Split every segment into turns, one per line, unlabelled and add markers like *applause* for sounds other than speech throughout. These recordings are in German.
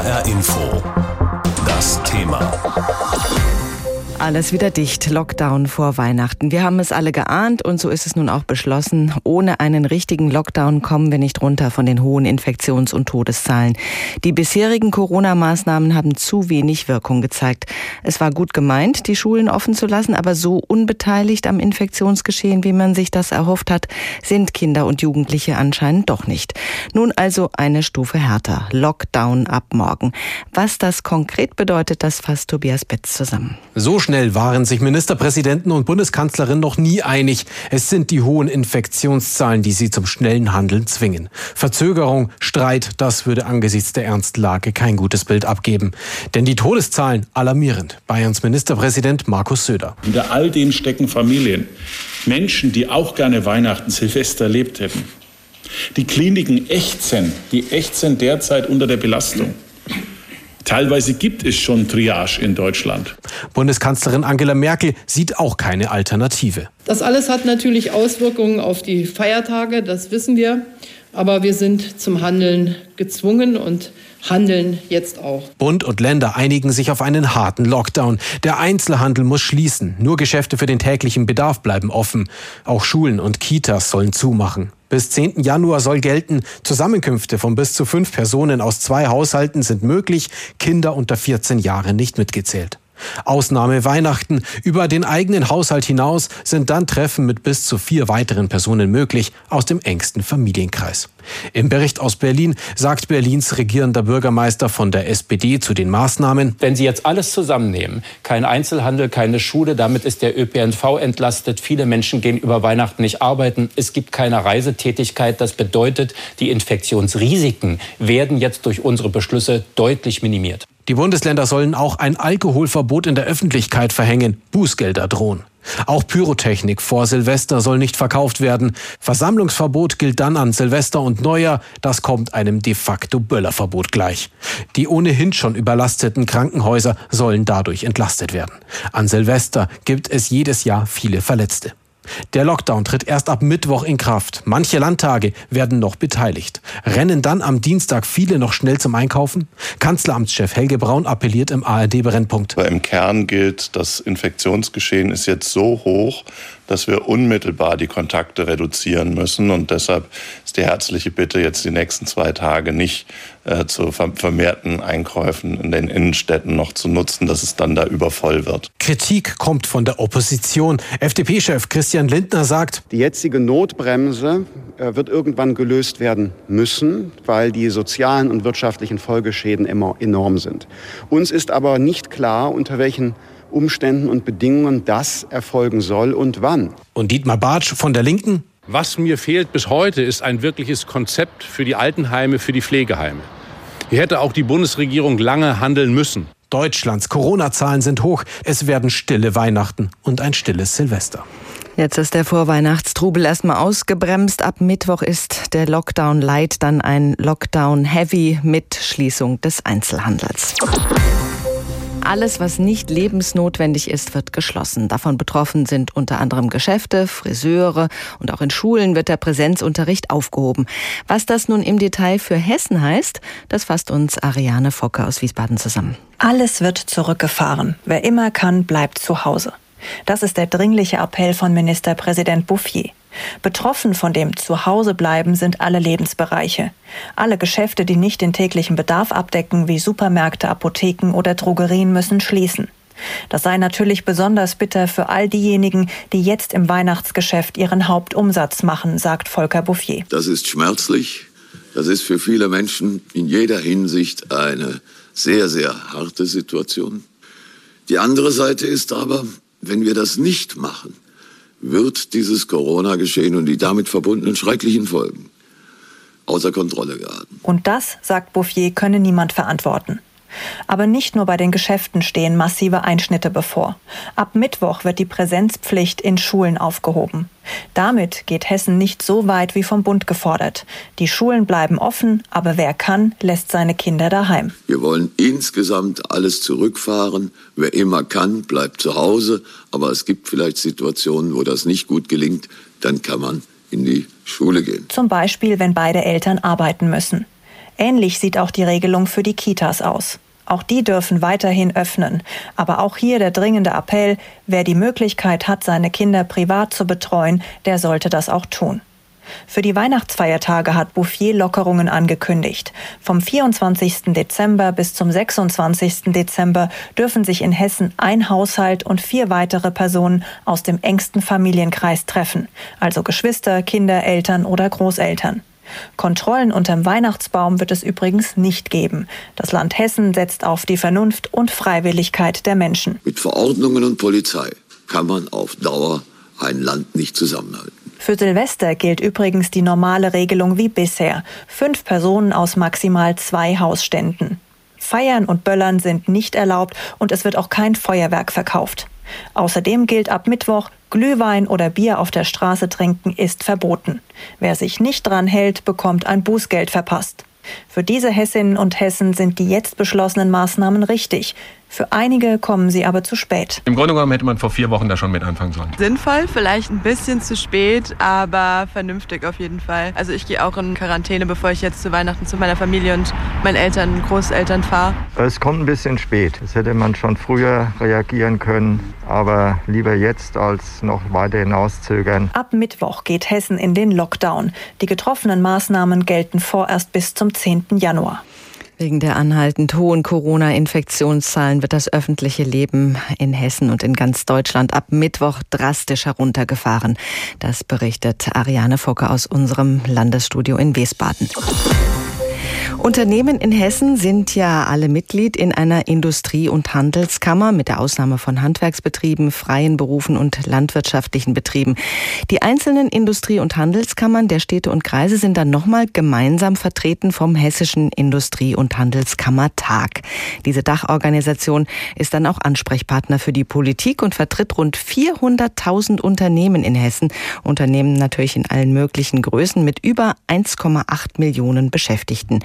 HR Info. Das Thema.
Alles wieder dicht, Lockdown vor Weihnachten. Wir haben es alle geahnt und so ist es nun auch beschlossen. Ohne einen richtigen Lockdown kommen wir nicht runter von den hohen Infektions- und Todeszahlen. Die bisherigen Corona-Maßnahmen haben zu wenig Wirkung gezeigt. Es war gut gemeint, die Schulen offen zu lassen, aber so unbeteiligt am Infektionsgeschehen, wie man sich das erhofft hat, sind Kinder und Jugendliche anscheinend doch nicht. Nun also eine Stufe härter. Lockdown ab morgen. Was das konkret bedeutet, das fasst Tobias Betz zusammen.
So schnell waren sich Ministerpräsidenten und Bundeskanzlerin noch nie einig. Es sind die hohen Infektionszahlen, die sie zum schnellen Handeln zwingen. Verzögerung, Streit, das würde angesichts der ernsten Lage kein gutes Bild abgeben. Denn die Todeszahlen alarmierend. Bayerns Ministerpräsident Markus Söder.
Hinter all dem stecken Familien. Menschen, die auch gerne Weihnachten, Silvester erlebt hätten. Die Kliniken ächzen, die ächzen derzeit unter der Belastung. Teilweise gibt es schon Triage in Deutschland.
Bundeskanzlerin Angela Merkel sieht auch keine Alternative.
Das alles hat natürlich Auswirkungen auf die Feiertage, das wissen wir. Aber wir sind zum Handeln gezwungen und handeln jetzt auch.
Bund und Länder einigen sich auf einen harten Lockdown. Der Einzelhandel muss schließen. Nur Geschäfte für den täglichen Bedarf bleiben offen. Auch Schulen und Kitas sollen zumachen. Bis 10. Januar soll gelten, Zusammenkünfte von bis zu fünf Personen aus zwei Haushalten sind möglich, Kinder unter 14 Jahren nicht mitgezählt. Ausnahme Weihnachten. Über den eigenen Haushalt hinaus sind dann Treffen mit bis zu vier weiteren Personen möglich aus dem engsten Familienkreis. Im Bericht aus Berlin sagt Berlins regierender Bürgermeister von der SPD zu den Maßnahmen.
Wenn Sie jetzt alles zusammennehmen, kein Einzelhandel, keine Schule, damit ist der ÖPNV entlastet. Viele Menschen gehen über Weihnachten nicht arbeiten. Es gibt keine Reisetätigkeit. Das bedeutet, die Infektionsrisiken werden jetzt durch unsere Beschlüsse deutlich minimiert.
Die Bundesländer sollen auch ein Alkoholverbot in der Öffentlichkeit verhängen. Bußgelder drohen. Auch Pyrotechnik vor Silvester soll nicht verkauft werden. Versammlungsverbot gilt dann an Silvester und Neujahr. Das kommt einem de facto Böllerverbot gleich. Die ohnehin schon überlasteten Krankenhäuser sollen dadurch entlastet werden. An Silvester gibt es jedes Jahr viele Verletzte. Der Lockdown tritt erst ab Mittwoch in Kraft. Manche Landtage werden noch beteiligt. Rennen dann am Dienstag viele noch schnell zum Einkaufen? Kanzleramtschef Helge Braun appelliert im ARD-Brennpunkt.
Im Kern gilt, das Infektionsgeschehen ist jetzt so hoch, dass wir unmittelbar die Kontakte reduzieren müssen. Und deshalb ist die herzliche Bitte, jetzt die nächsten zwei Tage nicht äh, zu vermehrten Einkäufen in den Innenstädten noch zu nutzen, dass es dann da übervoll wird.
Kritik kommt von der Opposition. FDP-Chef Christian Lindner sagt,
die jetzige Notbremse äh, wird irgendwann gelöst werden müssen, weil die sozialen und wirtschaftlichen Folgeschäden immer enorm sind. Uns ist aber nicht klar, unter welchen Umständen und Bedingungen das erfolgen soll und wann.
Und Dietmar Bartsch von der Linken?
Was mir fehlt bis heute ist ein wirkliches Konzept für die Altenheime, für die Pflegeheime. Hier hätte auch die Bundesregierung lange handeln müssen.
Deutschlands Corona-Zahlen sind hoch. Es werden stille Weihnachten und ein stilles Silvester.
Jetzt ist der Vorweihnachtstrubel erstmal ausgebremst. Ab Mittwoch ist der Lockdown Light dann ein Lockdown Heavy mit Schließung des Einzelhandels. Alles, was nicht lebensnotwendig ist, wird geschlossen. Davon betroffen sind unter anderem Geschäfte, Friseure und auch in Schulen wird der Präsenzunterricht aufgehoben. Was das nun im Detail für Hessen heißt, das fasst uns Ariane Focke aus Wiesbaden zusammen.
Alles wird zurückgefahren. Wer immer kann, bleibt zu Hause. Das ist der dringliche Appell von Ministerpräsident Bouffier. Betroffen von dem Zuhausebleiben sind alle Lebensbereiche. Alle Geschäfte, die nicht den täglichen Bedarf abdecken, wie Supermärkte, Apotheken oder Drogerien, müssen schließen. Das sei natürlich besonders bitter für all diejenigen, die jetzt im Weihnachtsgeschäft ihren Hauptumsatz machen, sagt Volker Bouffier.
Das ist schmerzlich. Das ist für viele Menschen in jeder Hinsicht eine sehr, sehr harte Situation. Die andere Seite ist aber, wenn wir das nicht machen, wird dieses Corona-Geschehen und die damit verbundenen schrecklichen Folgen außer Kontrolle geraten.
Und das, sagt Bouffier, könne niemand verantworten. Aber nicht nur bei den Geschäften stehen massive Einschnitte bevor. Ab Mittwoch wird die Präsenzpflicht in Schulen aufgehoben. Damit geht Hessen nicht so weit wie vom Bund gefordert. Die Schulen bleiben offen, aber wer kann, lässt seine Kinder daheim.
Wir wollen insgesamt alles zurückfahren. Wer immer kann, bleibt zu Hause. Aber es gibt vielleicht Situationen, wo das nicht gut gelingt. Dann kann man in die Schule gehen.
Zum Beispiel, wenn beide Eltern arbeiten müssen. Ähnlich sieht auch die Regelung für die Kitas aus. Auch die dürfen weiterhin öffnen. Aber auch hier der dringende Appell, wer die Möglichkeit hat, seine Kinder privat zu betreuen, der sollte das auch tun. Für die Weihnachtsfeiertage hat Bouffier Lockerungen angekündigt. Vom 24. Dezember bis zum 26. Dezember dürfen sich in Hessen ein Haushalt und vier weitere Personen aus dem engsten Familienkreis treffen, also Geschwister, Kinder, Eltern oder Großeltern. Kontrollen unterm Weihnachtsbaum wird es übrigens nicht geben. Das Land Hessen setzt auf die Vernunft und Freiwilligkeit der Menschen.
Mit Verordnungen und Polizei kann man auf Dauer ein Land nicht zusammenhalten.
Für Silvester gilt übrigens die normale Regelung wie bisher. Fünf Personen aus maximal zwei Hausständen. Feiern und Böllern sind nicht erlaubt und es wird auch kein Feuerwerk verkauft. Außerdem gilt ab Mittwoch, Glühwein oder Bier auf der Straße trinken ist verboten. Wer sich nicht dran hält, bekommt ein Bußgeld verpasst. Für diese Hessinnen und Hessen sind die jetzt beschlossenen Maßnahmen richtig. Für einige kommen sie aber zu spät.
Im Grunde genommen hätte man vor vier Wochen da schon mit anfangen sollen.
Sinnvoll, vielleicht ein bisschen zu spät, aber vernünftig auf jeden Fall. Also ich gehe auch in Quarantäne, bevor ich jetzt zu Weihnachten zu meiner Familie und meinen Eltern und Großeltern fahre.
Es kommt ein bisschen spät. Das hätte man schon früher reagieren können, aber lieber jetzt als noch weiter hinauszögern.
Ab Mittwoch geht Hessen in den Lockdown. Die getroffenen Maßnahmen gelten vorerst bis zum 10. Januar.
Wegen der anhaltend hohen Corona-Infektionszahlen wird das öffentliche Leben in Hessen und in ganz Deutschland ab Mittwoch drastisch heruntergefahren. Das berichtet Ariane Focke aus unserem Landesstudio in Wiesbaden. Unternehmen in Hessen sind ja alle Mitglied in einer Industrie- und Handelskammer, mit der Ausnahme von Handwerksbetrieben, freien Berufen und landwirtschaftlichen Betrieben. Die einzelnen Industrie- und Handelskammern der Städte und Kreise sind dann nochmal gemeinsam vertreten vom Hessischen Industrie- und Handelskammertag. Diese Dachorganisation ist dann auch Ansprechpartner für die Politik und vertritt rund 400.000 Unternehmen in Hessen. Unternehmen natürlich in allen möglichen Größen mit über 1,8 Millionen Beschäftigten.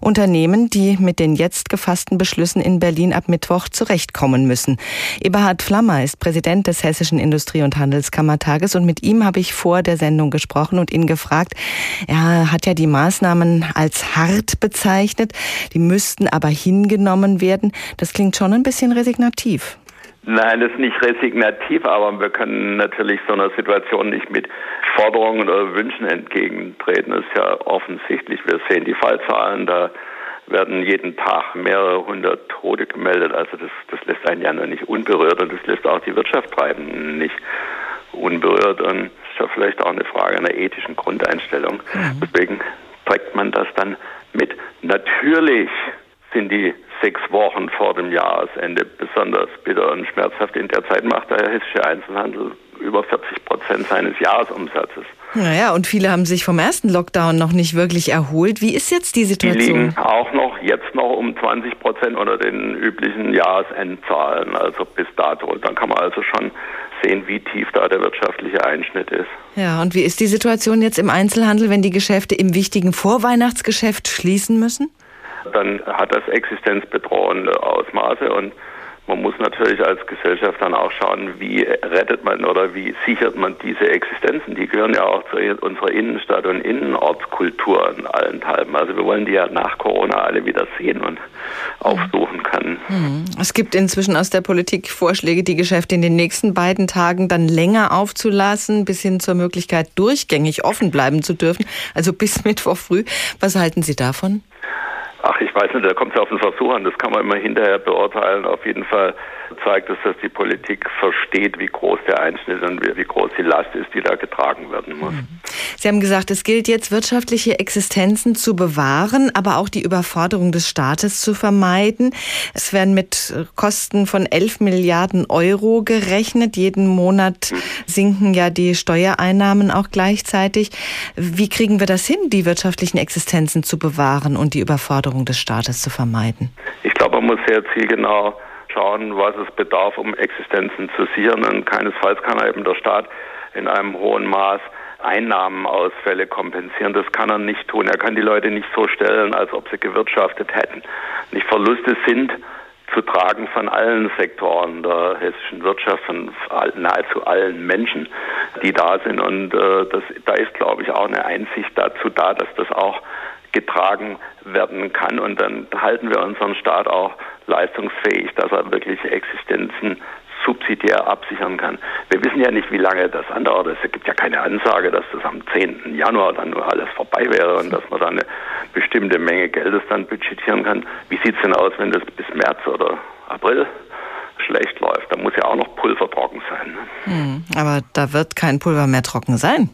Unternehmen, die mit den jetzt gefassten Beschlüssen in Berlin ab Mittwoch zurechtkommen müssen. Eberhard Flammer ist Präsident des Hessischen Industrie- und Handelskammertages und mit ihm habe ich vor der Sendung gesprochen und ihn gefragt. Er hat ja die Maßnahmen als hart bezeichnet, die müssten aber hingenommen werden. Das klingt schon ein bisschen resignativ.
Nein, das ist nicht resignativ, aber wir können natürlich so einer Situation nicht mit Forderungen oder Wünschen entgegentreten. Das ist ja offensichtlich. Wir sehen die Fallzahlen, da werden jeden Tag mehrere hundert Tote gemeldet. Also das, das lässt einen ja noch nicht unberührt und das lässt auch die Wirtschaft treiben nicht unberührt. Und das ist ja vielleicht auch eine Frage einer ethischen Grundeinstellung. Mhm. Deswegen trägt man das dann mit. Natürlich sind die sechs Wochen vor dem Jahresende besonders bitter und schmerzhaft. In der Zeit macht der hessische Einzelhandel über 40 Prozent seines Jahresumsatzes.
Naja, und viele haben sich vom ersten Lockdown noch nicht wirklich erholt. Wie ist jetzt die Situation?
Die liegen auch noch jetzt noch um 20 Prozent unter den üblichen Jahresendzahlen, also bis dato. Und dann kann man also schon sehen, wie tief da der wirtschaftliche Einschnitt ist.
Ja, und wie ist die Situation jetzt im Einzelhandel, wenn die Geschäfte im wichtigen Vorweihnachtsgeschäft schließen müssen?
Dann hat das existenzbedrohende Ausmaße und man muss natürlich als Gesellschaft dann auch schauen, wie rettet man oder wie sichert man diese Existenzen. Die gehören ja auch zu unserer Innenstadt- und Innenortskultur in allen Teilen. Also wir wollen die ja nach Corona alle wieder sehen und aufsuchen können.
Hm. Es gibt inzwischen aus der Politik Vorschläge, die Geschäfte in den nächsten beiden Tagen dann länger aufzulassen, bis hin zur Möglichkeit, durchgängig offen bleiben zu dürfen, also bis *laughs* Mittwoch früh. Was halten Sie davon?
Ach, ich weiß nicht, da kommt es auf den Versuch an. Das kann man immer hinterher beurteilen. Auf jeden Fall zeigt es, dass die Politik versteht, wie groß der Einschnitt und wie groß die Last ist, die da getragen werden muss. Mhm.
Sie haben gesagt, es gilt jetzt, wirtschaftliche Existenzen zu bewahren, aber auch die Überforderung des Staates zu vermeiden. Es werden mit Kosten von 11 Milliarden Euro gerechnet. Jeden Monat mhm. sinken ja die Steuereinnahmen auch gleichzeitig. Wie kriegen wir das hin, die wirtschaftlichen Existenzen zu bewahren und die Überforderung des Staates zu vermeiden?
Ich glaube, man muss sehr zielgenau schauen, was es bedarf, um Existenzen zu sichern. Und keinesfalls kann eben der Staat in einem hohen Maß Einnahmenausfälle kompensieren. Das kann er nicht tun. Er kann die Leute nicht so stellen, als ob sie gewirtschaftet hätten. Nicht Verluste sind zu tragen von allen Sektoren der hessischen Wirtschaft, von nahezu allen Menschen, die da sind. Und äh, das, da ist, glaube ich, auch eine Einsicht dazu da, dass das auch getragen werden kann. Und dann halten wir unseren Staat auch leistungsfähig, dass er wirklich Existenzen subsidiär absichern kann. Wir wissen ja nicht, wie lange das andauert. Es gibt ja keine Ansage, dass das am 10. Januar dann nur alles vorbei wäre und dass man dann eine bestimmte Menge Geldes dann budgetieren kann. Wie sieht es denn aus, wenn das bis März oder April schlecht läuft? Da muss ja auch noch Pulver trocken sein.
Ne? Hm, aber da wird kein Pulver mehr trocken sein.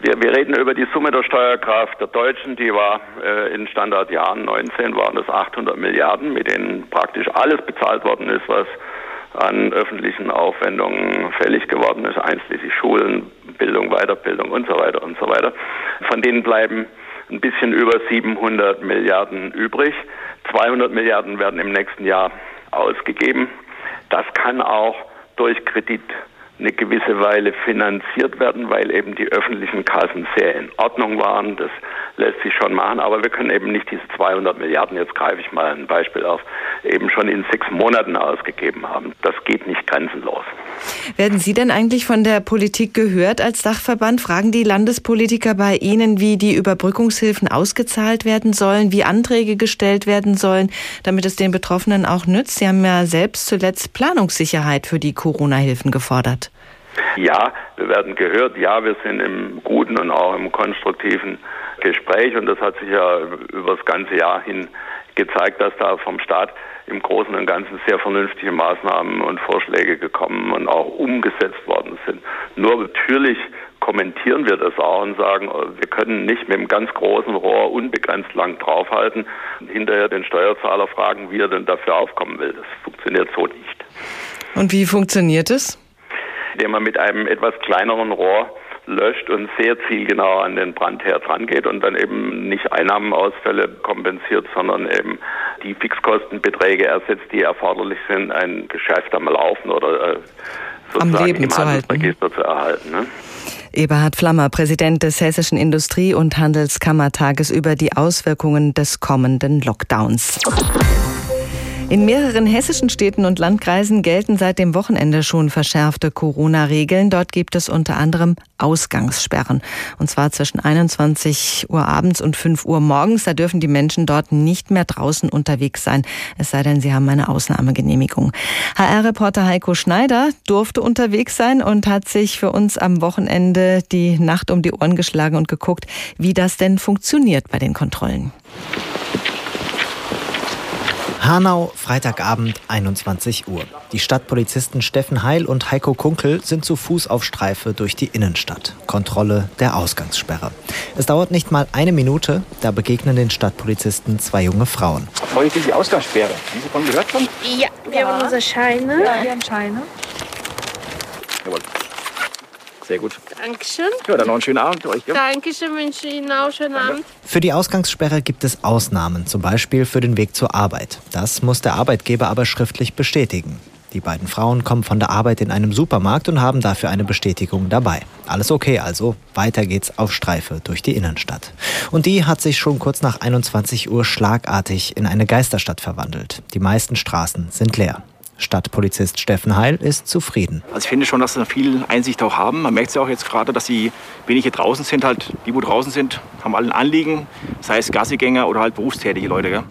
Wir, wir, reden über die Summe der Steuerkraft der Deutschen, die war äh, in Standardjahren 19 waren das 800 Milliarden, mit denen praktisch alles bezahlt worden ist, was an öffentlichen Aufwendungen fällig geworden ist, einschließlich Schulen, Bildung, Weiterbildung und so weiter und so weiter. Von denen bleiben ein bisschen über 700 Milliarden übrig. 200 Milliarden werden im nächsten Jahr ausgegeben. Das kann auch durch Kredit eine gewisse Weile finanziert werden, weil eben die öffentlichen Kassen sehr in Ordnung waren. Das lässt sich schon machen, aber wir können eben nicht diese 200 Milliarden, jetzt greife ich mal ein Beispiel auf, eben schon in sechs Monaten ausgegeben haben. Das geht nicht grenzenlos.
Werden Sie denn eigentlich von der Politik gehört als Dachverband? Fragen die Landespolitiker bei Ihnen, wie die Überbrückungshilfen ausgezahlt werden sollen, wie Anträge gestellt werden sollen, damit es den Betroffenen auch nützt? Sie haben ja selbst zuletzt Planungssicherheit für die Corona-Hilfen gefordert.
Ja, wir werden gehört. Ja, wir sind im guten und auch im konstruktiven Gespräch und das hat sich ja über das ganze Jahr hin gezeigt, dass da vom Staat im Großen und Ganzen sehr vernünftige Maßnahmen und Vorschläge gekommen und auch umgesetzt worden sind. Nur natürlich kommentieren wir das auch und sagen, wir können nicht mit einem ganz großen Rohr unbegrenzt lang draufhalten und hinterher den Steuerzahler fragen, wie er denn dafür aufkommen will. Das funktioniert so nicht.
Und wie funktioniert es?
Indem man mit einem etwas kleineren Rohr löscht und sehr zielgenau an den Brandherd rangeht und dann eben nicht Einnahmenausfälle kompensiert, sondern eben die Fixkostenbeträge ersetzt, die erforderlich sind, ein Geschäft am Laufen oder äh, sozusagen
am Leben
im
zu
Handelsregister zu erhalten. Ne?
Eberhard Flammer, Präsident des Hessischen Industrie- und Handelskammertages über die Auswirkungen des kommenden Lockdowns. In mehreren hessischen Städten und Landkreisen gelten seit dem Wochenende schon verschärfte Corona-Regeln. Dort gibt es unter anderem Ausgangssperren. Und zwar zwischen 21 Uhr abends und 5 Uhr morgens. Da dürfen die Menschen dort nicht mehr draußen unterwegs sein. Es sei denn, sie haben eine Ausnahmegenehmigung. HR-Reporter Heiko Schneider durfte unterwegs sein und hat sich für uns am Wochenende die Nacht um die Ohren geschlagen und geguckt, wie das denn funktioniert bei den Kontrollen.
Hanau, Freitagabend, 21 Uhr. Die Stadtpolizisten Steffen Heil und Heiko Kunkel sind zu Fuß auf Streife durch die Innenstadt. Kontrolle der Ausgangssperre. Es dauert nicht mal eine Minute, da begegnen den Stadtpolizisten zwei junge Frauen.
Heute die Ausgangssperre. Haben Sie davon gehört schon?
Ja, wir ja. haben unsere Scheine.
Ja, wir haben Scheine. Jawohl. Sehr gut.
Dankeschön.
Ja, dann noch einen schönen Abend euch. Ja.
Dankeschön, wünsche Ihnen auch einen schönen Danke. Abend.
Für die Ausgangssperre gibt es Ausnahmen, zum Beispiel für den Weg zur Arbeit. Das muss der Arbeitgeber aber schriftlich bestätigen. Die beiden Frauen kommen von der Arbeit in einem Supermarkt und haben dafür eine Bestätigung dabei. Alles okay also, weiter geht's auf Streife durch die Innenstadt. Und die hat sich schon kurz nach 21 Uhr schlagartig in eine Geisterstadt verwandelt. Die meisten Straßen sind leer. Stadtpolizist Steffen Heil ist zufrieden.
Also ich finde schon, dass sie viel Einsicht auch haben. Man merkt es ja auch jetzt gerade, dass die wenige draußen sind, halt die, wo draußen sind, haben alle ein Anliegen, sei es Gassigänger oder halt berufstätige Leute. Gell?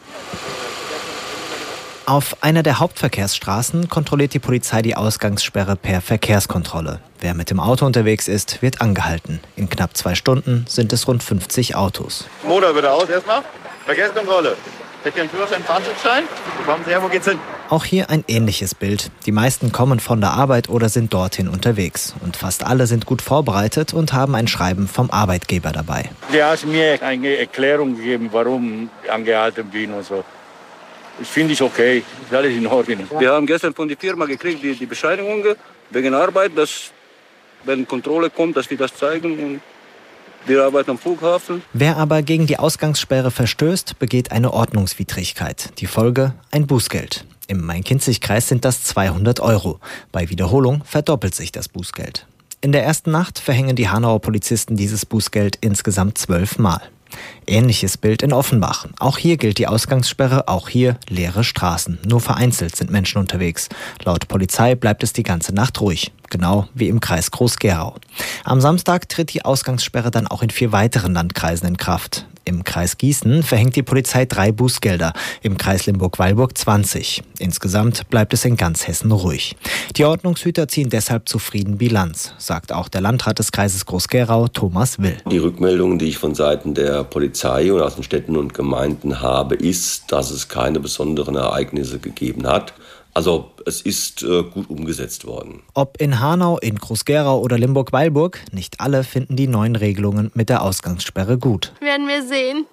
Auf einer der Hauptverkehrsstraßen kontrolliert die Polizei die Ausgangssperre per Verkehrskontrolle. Wer mit dem Auto unterwegs ist, wird angehalten. In knapp zwei Stunden sind es rund 50 Autos.
Motor bitte aus erstmal. Verkehrskontrolle. Hätte einen Führerschein, Fahrzeugschein? Kommen Sie her, wo geht's hin?
Auch hier ein ähnliches Bild. Die meisten kommen von der Arbeit oder sind dorthin unterwegs. Und fast alle sind gut vorbereitet und haben ein Schreiben vom Arbeitgeber dabei.
Der hat mir eine Erklärung gegeben, warum ich angehalten bin und so. Das finde ich okay. Ist alles in Ordnung. Wir haben gestern von der Firma gekriegt die, die Bescheinigung wegen Arbeit, dass wenn Kontrolle kommt, dass wir das zeigen. Und wir arbeiten am Flughafen.
Wer aber gegen die Ausgangssperre verstößt, begeht eine Ordnungswidrigkeit. Die Folge ein Bußgeld. Im Main-Kinzig-Kreis sind das 200 Euro. Bei Wiederholung verdoppelt sich das Bußgeld. In der ersten Nacht verhängen die Hanauer Polizisten dieses Bußgeld insgesamt zwölfmal. Ähnliches Bild in Offenbach. Auch hier gilt die Ausgangssperre, auch hier leere Straßen. Nur vereinzelt sind Menschen unterwegs. Laut Polizei bleibt es die ganze Nacht ruhig. Genau wie im Kreis Groß-Gerau. Am Samstag tritt die Ausgangssperre dann auch in vier weiteren Landkreisen in Kraft. Im Kreis Gießen verhängt die Polizei drei Bußgelder, im Kreis Limburg-Weilburg 20. Insgesamt bleibt es in ganz Hessen ruhig. Die Ordnungshüter ziehen deshalb zufrieden Bilanz, sagt auch der Landrat des Kreises Groß-Gerau, Thomas Will.
Die Rückmeldungen, die ich von Seiten der Polizei und aus den Städten und Gemeinden habe, ist, dass es keine besonderen Ereignisse gegeben hat. Also es ist äh, gut umgesetzt worden.
Ob in Hanau, in Groß-Gerau oder Limburg-Weilburg, nicht alle finden die neuen Regelungen mit der Ausgangssperre gut.
Werden wir sehen.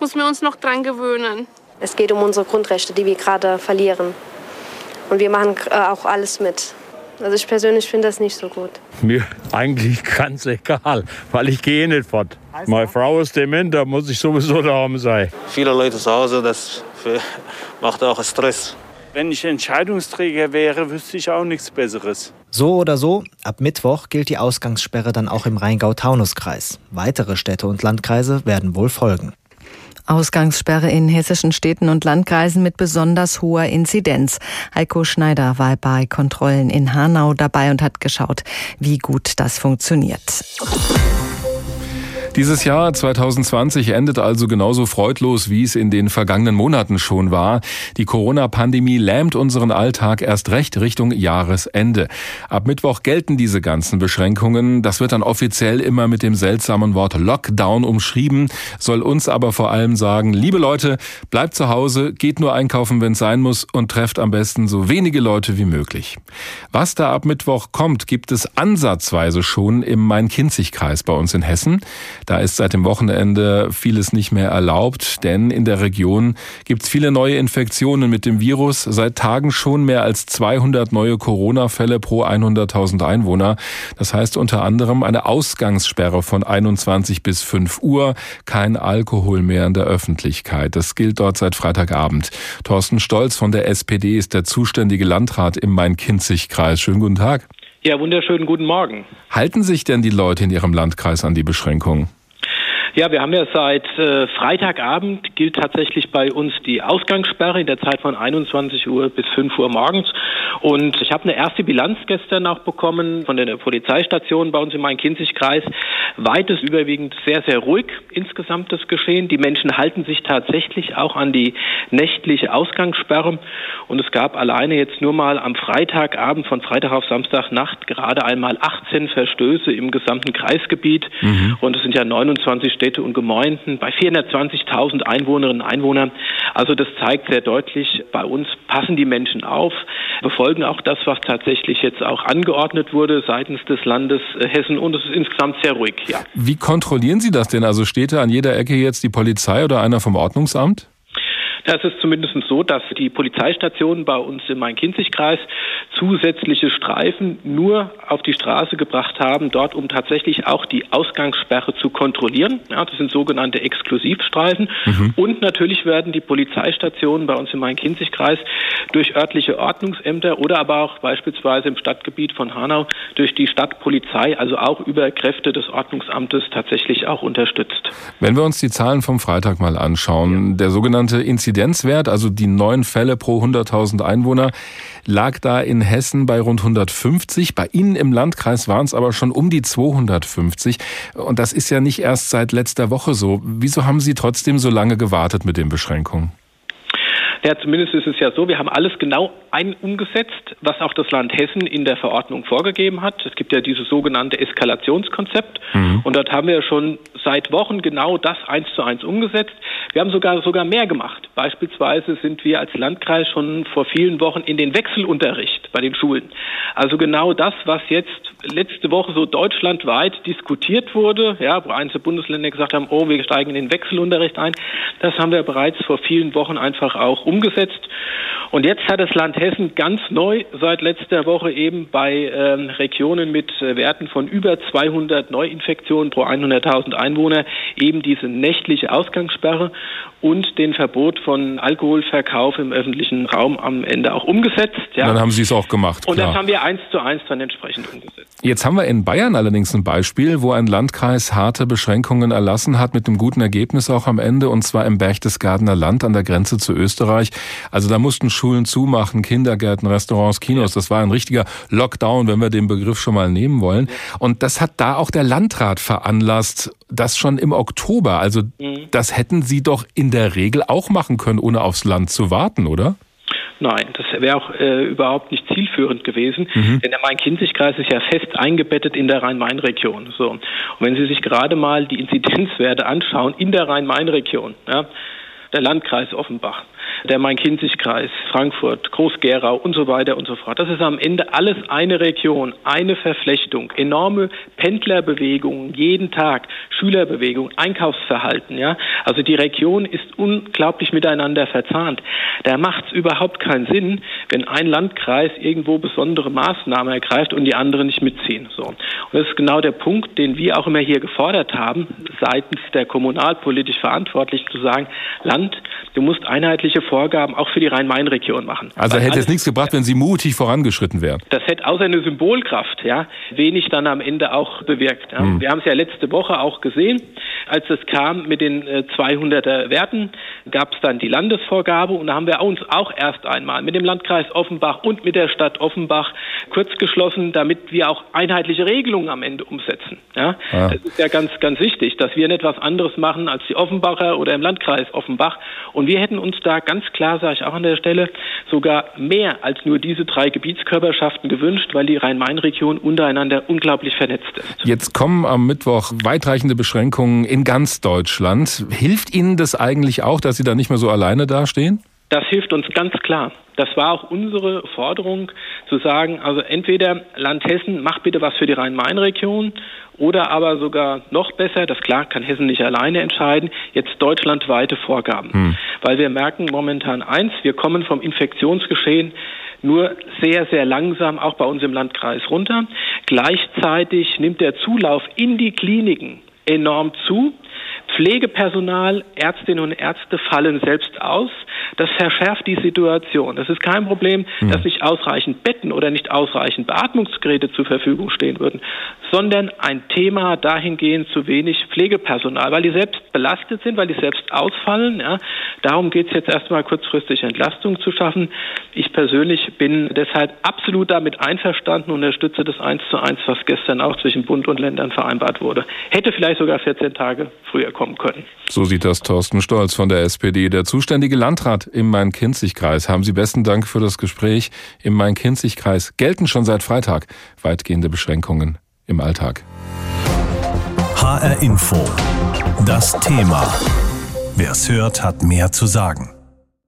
Muss wir uns noch dran gewöhnen.
Es geht um unsere Grundrechte, die wir gerade verlieren. Und wir machen äh, auch alles mit. Also ich persönlich finde das nicht so gut.
Mir eigentlich ganz egal, weil ich gehe nicht fort. Meine Frau ist dement, da muss ich sowieso daheim sein.
Viele Leute zu Hause, das macht auch Stress.
Wenn ich Entscheidungsträger wäre, wüsste ich auch nichts Besseres.
So oder so, ab Mittwoch gilt die Ausgangssperre dann auch im Rheingau-Taunus-Kreis. Weitere Städte und Landkreise werden wohl folgen.
Ausgangssperre in hessischen Städten und Landkreisen mit besonders hoher Inzidenz. Heiko Schneider war bei Kontrollen in Hanau dabei und hat geschaut, wie gut das funktioniert.
Dieses Jahr 2020 endet also genauso freudlos, wie es in den vergangenen Monaten schon war. Die Corona-Pandemie lähmt unseren Alltag erst recht Richtung Jahresende. Ab Mittwoch gelten diese ganzen Beschränkungen. Das wird dann offiziell immer mit dem seltsamen Wort Lockdown umschrieben, soll uns aber vor allem sagen, liebe Leute, bleibt zu Hause, geht nur einkaufen, wenn es sein muss und trefft am besten so wenige Leute wie möglich. Was da ab Mittwoch kommt, gibt es ansatzweise schon im Main-Kinzig-Kreis bei uns in Hessen. Da ist seit dem Wochenende vieles nicht mehr erlaubt, denn in der Region gibt es viele neue Infektionen mit dem Virus. Seit Tagen schon mehr als 200 neue Corona-Fälle pro 100.000 Einwohner. Das heißt unter anderem eine Ausgangssperre von 21 bis 5 Uhr, kein Alkohol mehr in der Öffentlichkeit. Das gilt dort seit Freitagabend. Thorsten Stolz von der SPD ist der zuständige Landrat im Main-Kinzig-Kreis. Schönen guten Tag.
Ja, wunderschönen guten Morgen.
Halten sich denn die Leute in ihrem Landkreis an die Beschränkungen?
Ja, wir haben ja seit äh, Freitagabend gilt tatsächlich bei uns die Ausgangssperre in der Zeit von 21 Uhr bis 5 Uhr morgens. Und ich habe eine erste Bilanz gestern auch bekommen von der Polizeistation bei uns im Main-Kinzig-Kreis. Weites überwiegend sehr, sehr ruhig insgesamt das Geschehen. Die Menschen halten sich tatsächlich auch an die nächtliche Ausgangssperre. Und es gab alleine jetzt nur mal am Freitagabend von Freitag auf Samstagnacht gerade einmal 18 Verstöße im gesamten Kreisgebiet. Mhm. Und es sind ja 29 Städte Städte und Gemeinden bei 420.000 Einwohnerinnen und Einwohnern. Also das zeigt sehr deutlich, bei uns passen die Menschen auf, befolgen auch das, was tatsächlich jetzt auch angeordnet wurde seitens des Landes Hessen und es ist insgesamt sehr ruhig. Ja.
Wie kontrollieren Sie das denn? Also steht da an jeder Ecke jetzt die Polizei oder einer vom Ordnungsamt?
Es ist zumindest so, dass die Polizeistationen bei uns im Main-Kinzig-Kreis zusätzliche Streifen nur auf die Straße gebracht haben, dort um tatsächlich auch die Ausgangssperre zu kontrollieren. Ja, das sind sogenannte Exklusivstreifen. Mhm. Und natürlich werden die Polizeistationen bei uns im Main-Kinzig-Kreis durch örtliche Ordnungsämter oder aber auch beispielsweise im Stadtgebiet von Hanau durch die Stadtpolizei, also auch über Kräfte des Ordnungsamtes tatsächlich auch unterstützt.
Wenn wir uns die Zahlen vom Freitag mal anschauen, ja. der sogenannte Inzidenzwert, also die neun Fälle pro 100.000 Einwohner, lag da in Hessen bei rund 150. Bei Ihnen im Landkreis waren es aber schon um die 250. Und das ist ja nicht erst seit letzter Woche so. Wieso haben Sie trotzdem so lange gewartet mit den Beschränkungen?
Ja, zumindest ist es ja so, wir haben alles genau ein umgesetzt, was auch das Land Hessen in der Verordnung vorgegeben hat. Es gibt ja dieses sogenannte Eskalationskonzept mhm. und dort haben wir schon seit Wochen genau das eins zu eins umgesetzt. Wir haben sogar sogar mehr gemacht. Beispielsweise sind wir als Landkreis schon vor vielen Wochen in den Wechselunterricht bei den Schulen. Also genau das, was jetzt letzte Woche so deutschlandweit diskutiert wurde, ja, wo einzelne Bundesländer gesagt haben, oh, wir steigen in den Wechselunterricht ein, das haben wir bereits vor vielen Wochen einfach auch umgesetzt. Und jetzt hat das Land Hessen ganz neu seit letzter Woche eben bei ähm, Regionen mit äh, Werten von über 200 Neuinfektionen pro 100.000 Einwohner eben diese nächtliche Ausgangssperre. und den Verbot von Alkoholverkauf im öffentlichen Raum am Ende auch umgesetzt.
Ja. Dann haben Sie es auch gemacht.
Und klar. das haben wir eins zu eins dann entsprechend umgesetzt.
Jetzt haben wir in Bayern allerdings ein Beispiel, wo ein Landkreis harte Beschränkungen erlassen hat, mit einem guten Ergebnis auch am Ende, und zwar im Berchtesgadener Land an der Grenze zu Österreich. Also da mussten Schulen zumachen, Kindergärten, Restaurants, Kinos. Das war ein richtiger Lockdown, wenn wir den Begriff schon mal nehmen wollen. Und das hat da auch der Landrat veranlasst, das schon im Oktober. Also mhm. das hätten Sie doch in der Regel auch machen können, ohne aufs Land zu warten, oder?
Nein, das wäre auch äh, überhaupt nicht zielführend gewesen, mhm. denn der Main-Kinzig-Kreis ist ja fest eingebettet in der Rhein-Main-Region. So. Und wenn Sie sich gerade mal die Inzidenzwerte anschauen in der Rhein-Main-Region, ja, der Landkreis Offenbach, der Main-Kinzig-Kreis, Frankfurt, Groß-Gerau und so weiter und so fort. Das ist am Ende alles eine Region, eine Verflechtung, enorme Pendlerbewegungen jeden Tag, Schülerbewegungen, Einkaufsverhalten. Ja? Also die Region ist unglaublich miteinander verzahnt. Da macht es überhaupt keinen Sinn, wenn ein Landkreis irgendwo besondere Maßnahmen ergreift und die anderen nicht mitziehen. So. Und das ist genau der Punkt, den wir auch immer hier gefordert haben, seitens der kommunalpolitisch Verantwortlichen zu sagen, Land, du musst einheitliche Vorgaben auch für die Rhein-Main-Region machen.
Also Weil hätte es nichts gebracht, wenn Sie mutig vorangeschritten wären.
Das hätte außer eine Symbolkraft, ja, wenig dann am Ende auch bewirkt. Ja. Hm. Wir haben es ja letzte Woche auch gesehen, als es kam mit den 200er äh, Werten, gab es dann die Landesvorgabe und da haben wir uns auch erst einmal mit dem Landkreis Offenbach und mit der Stadt Offenbach kurz geschlossen, damit wir auch einheitliche Regelungen am Ende umsetzen. Ja. ja. Das ist ja ganz, ganz wichtig, dass wir nicht was anderes machen als die Offenbacher oder im Landkreis Offenbach. Und wir hätten uns da ganz klar, sage ich auch an der Stelle, sogar mehr als nur diese drei Gebietskörperschaften gewünscht, weil die Rhein-Main-Region untereinander unglaublich vernetzt ist.
Jetzt kommen am Mittwoch weitreichende Beschränkungen in ganz Deutschland. Hilft Ihnen das eigentlich auch, dass Sie da nicht mehr so alleine dastehen?
Das hilft uns ganz klar. Das war auch unsere Forderung, zu sagen, also entweder Land Hessen, macht bitte was für die Rhein-Main-Region oder aber sogar noch besser, das klar kann Hessen nicht alleine entscheiden, jetzt deutschlandweite Vorgaben. Hm. Weil wir merken momentan eins, wir kommen vom Infektionsgeschehen nur sehr, sehr langsam auch bei uns im Landkreis runter. Gleichzeitig nimmt der Zulauf in die Kliniken enorm zu. Pflegepersonal, Ärztinnen und Ärzte fallen selbst aus. Das verschärft die Situation. Das ist kein Problem, mhm. dass nicht ausreichend Betten oder nicht ausreichend Beatmungsgeräte zur Verfügung stehen würden, sondern ein Thema dahingehend zu wenig Pflegepersonal, weil die selbst belastet sind, weil die selbst ausfallen. Ja. Darum geht es jetzt erstmal kurzfristig Entlastung zu schaffen. Ich persönlich bin deshalb absolut damit einverstanden und unterstütze das eins zu eins, was gestern auch zwischen Bund und Ländern vereinbart wurde. Hätte vielleicht sogar 14 Tage früher kommen können.
So sieht das Thorsten Stolz von der SPD. Der zuständige Landrat im Main-Kinzig-Kreis. Haben Sie besten Dank für das Gespräch. Im Main-Kinzig-Kreis gelten schon seit Freitag weitgehende Beschränkungen im Alltag.
HR Info. Das Thema. Wer es hört, hat mehr zu sagen.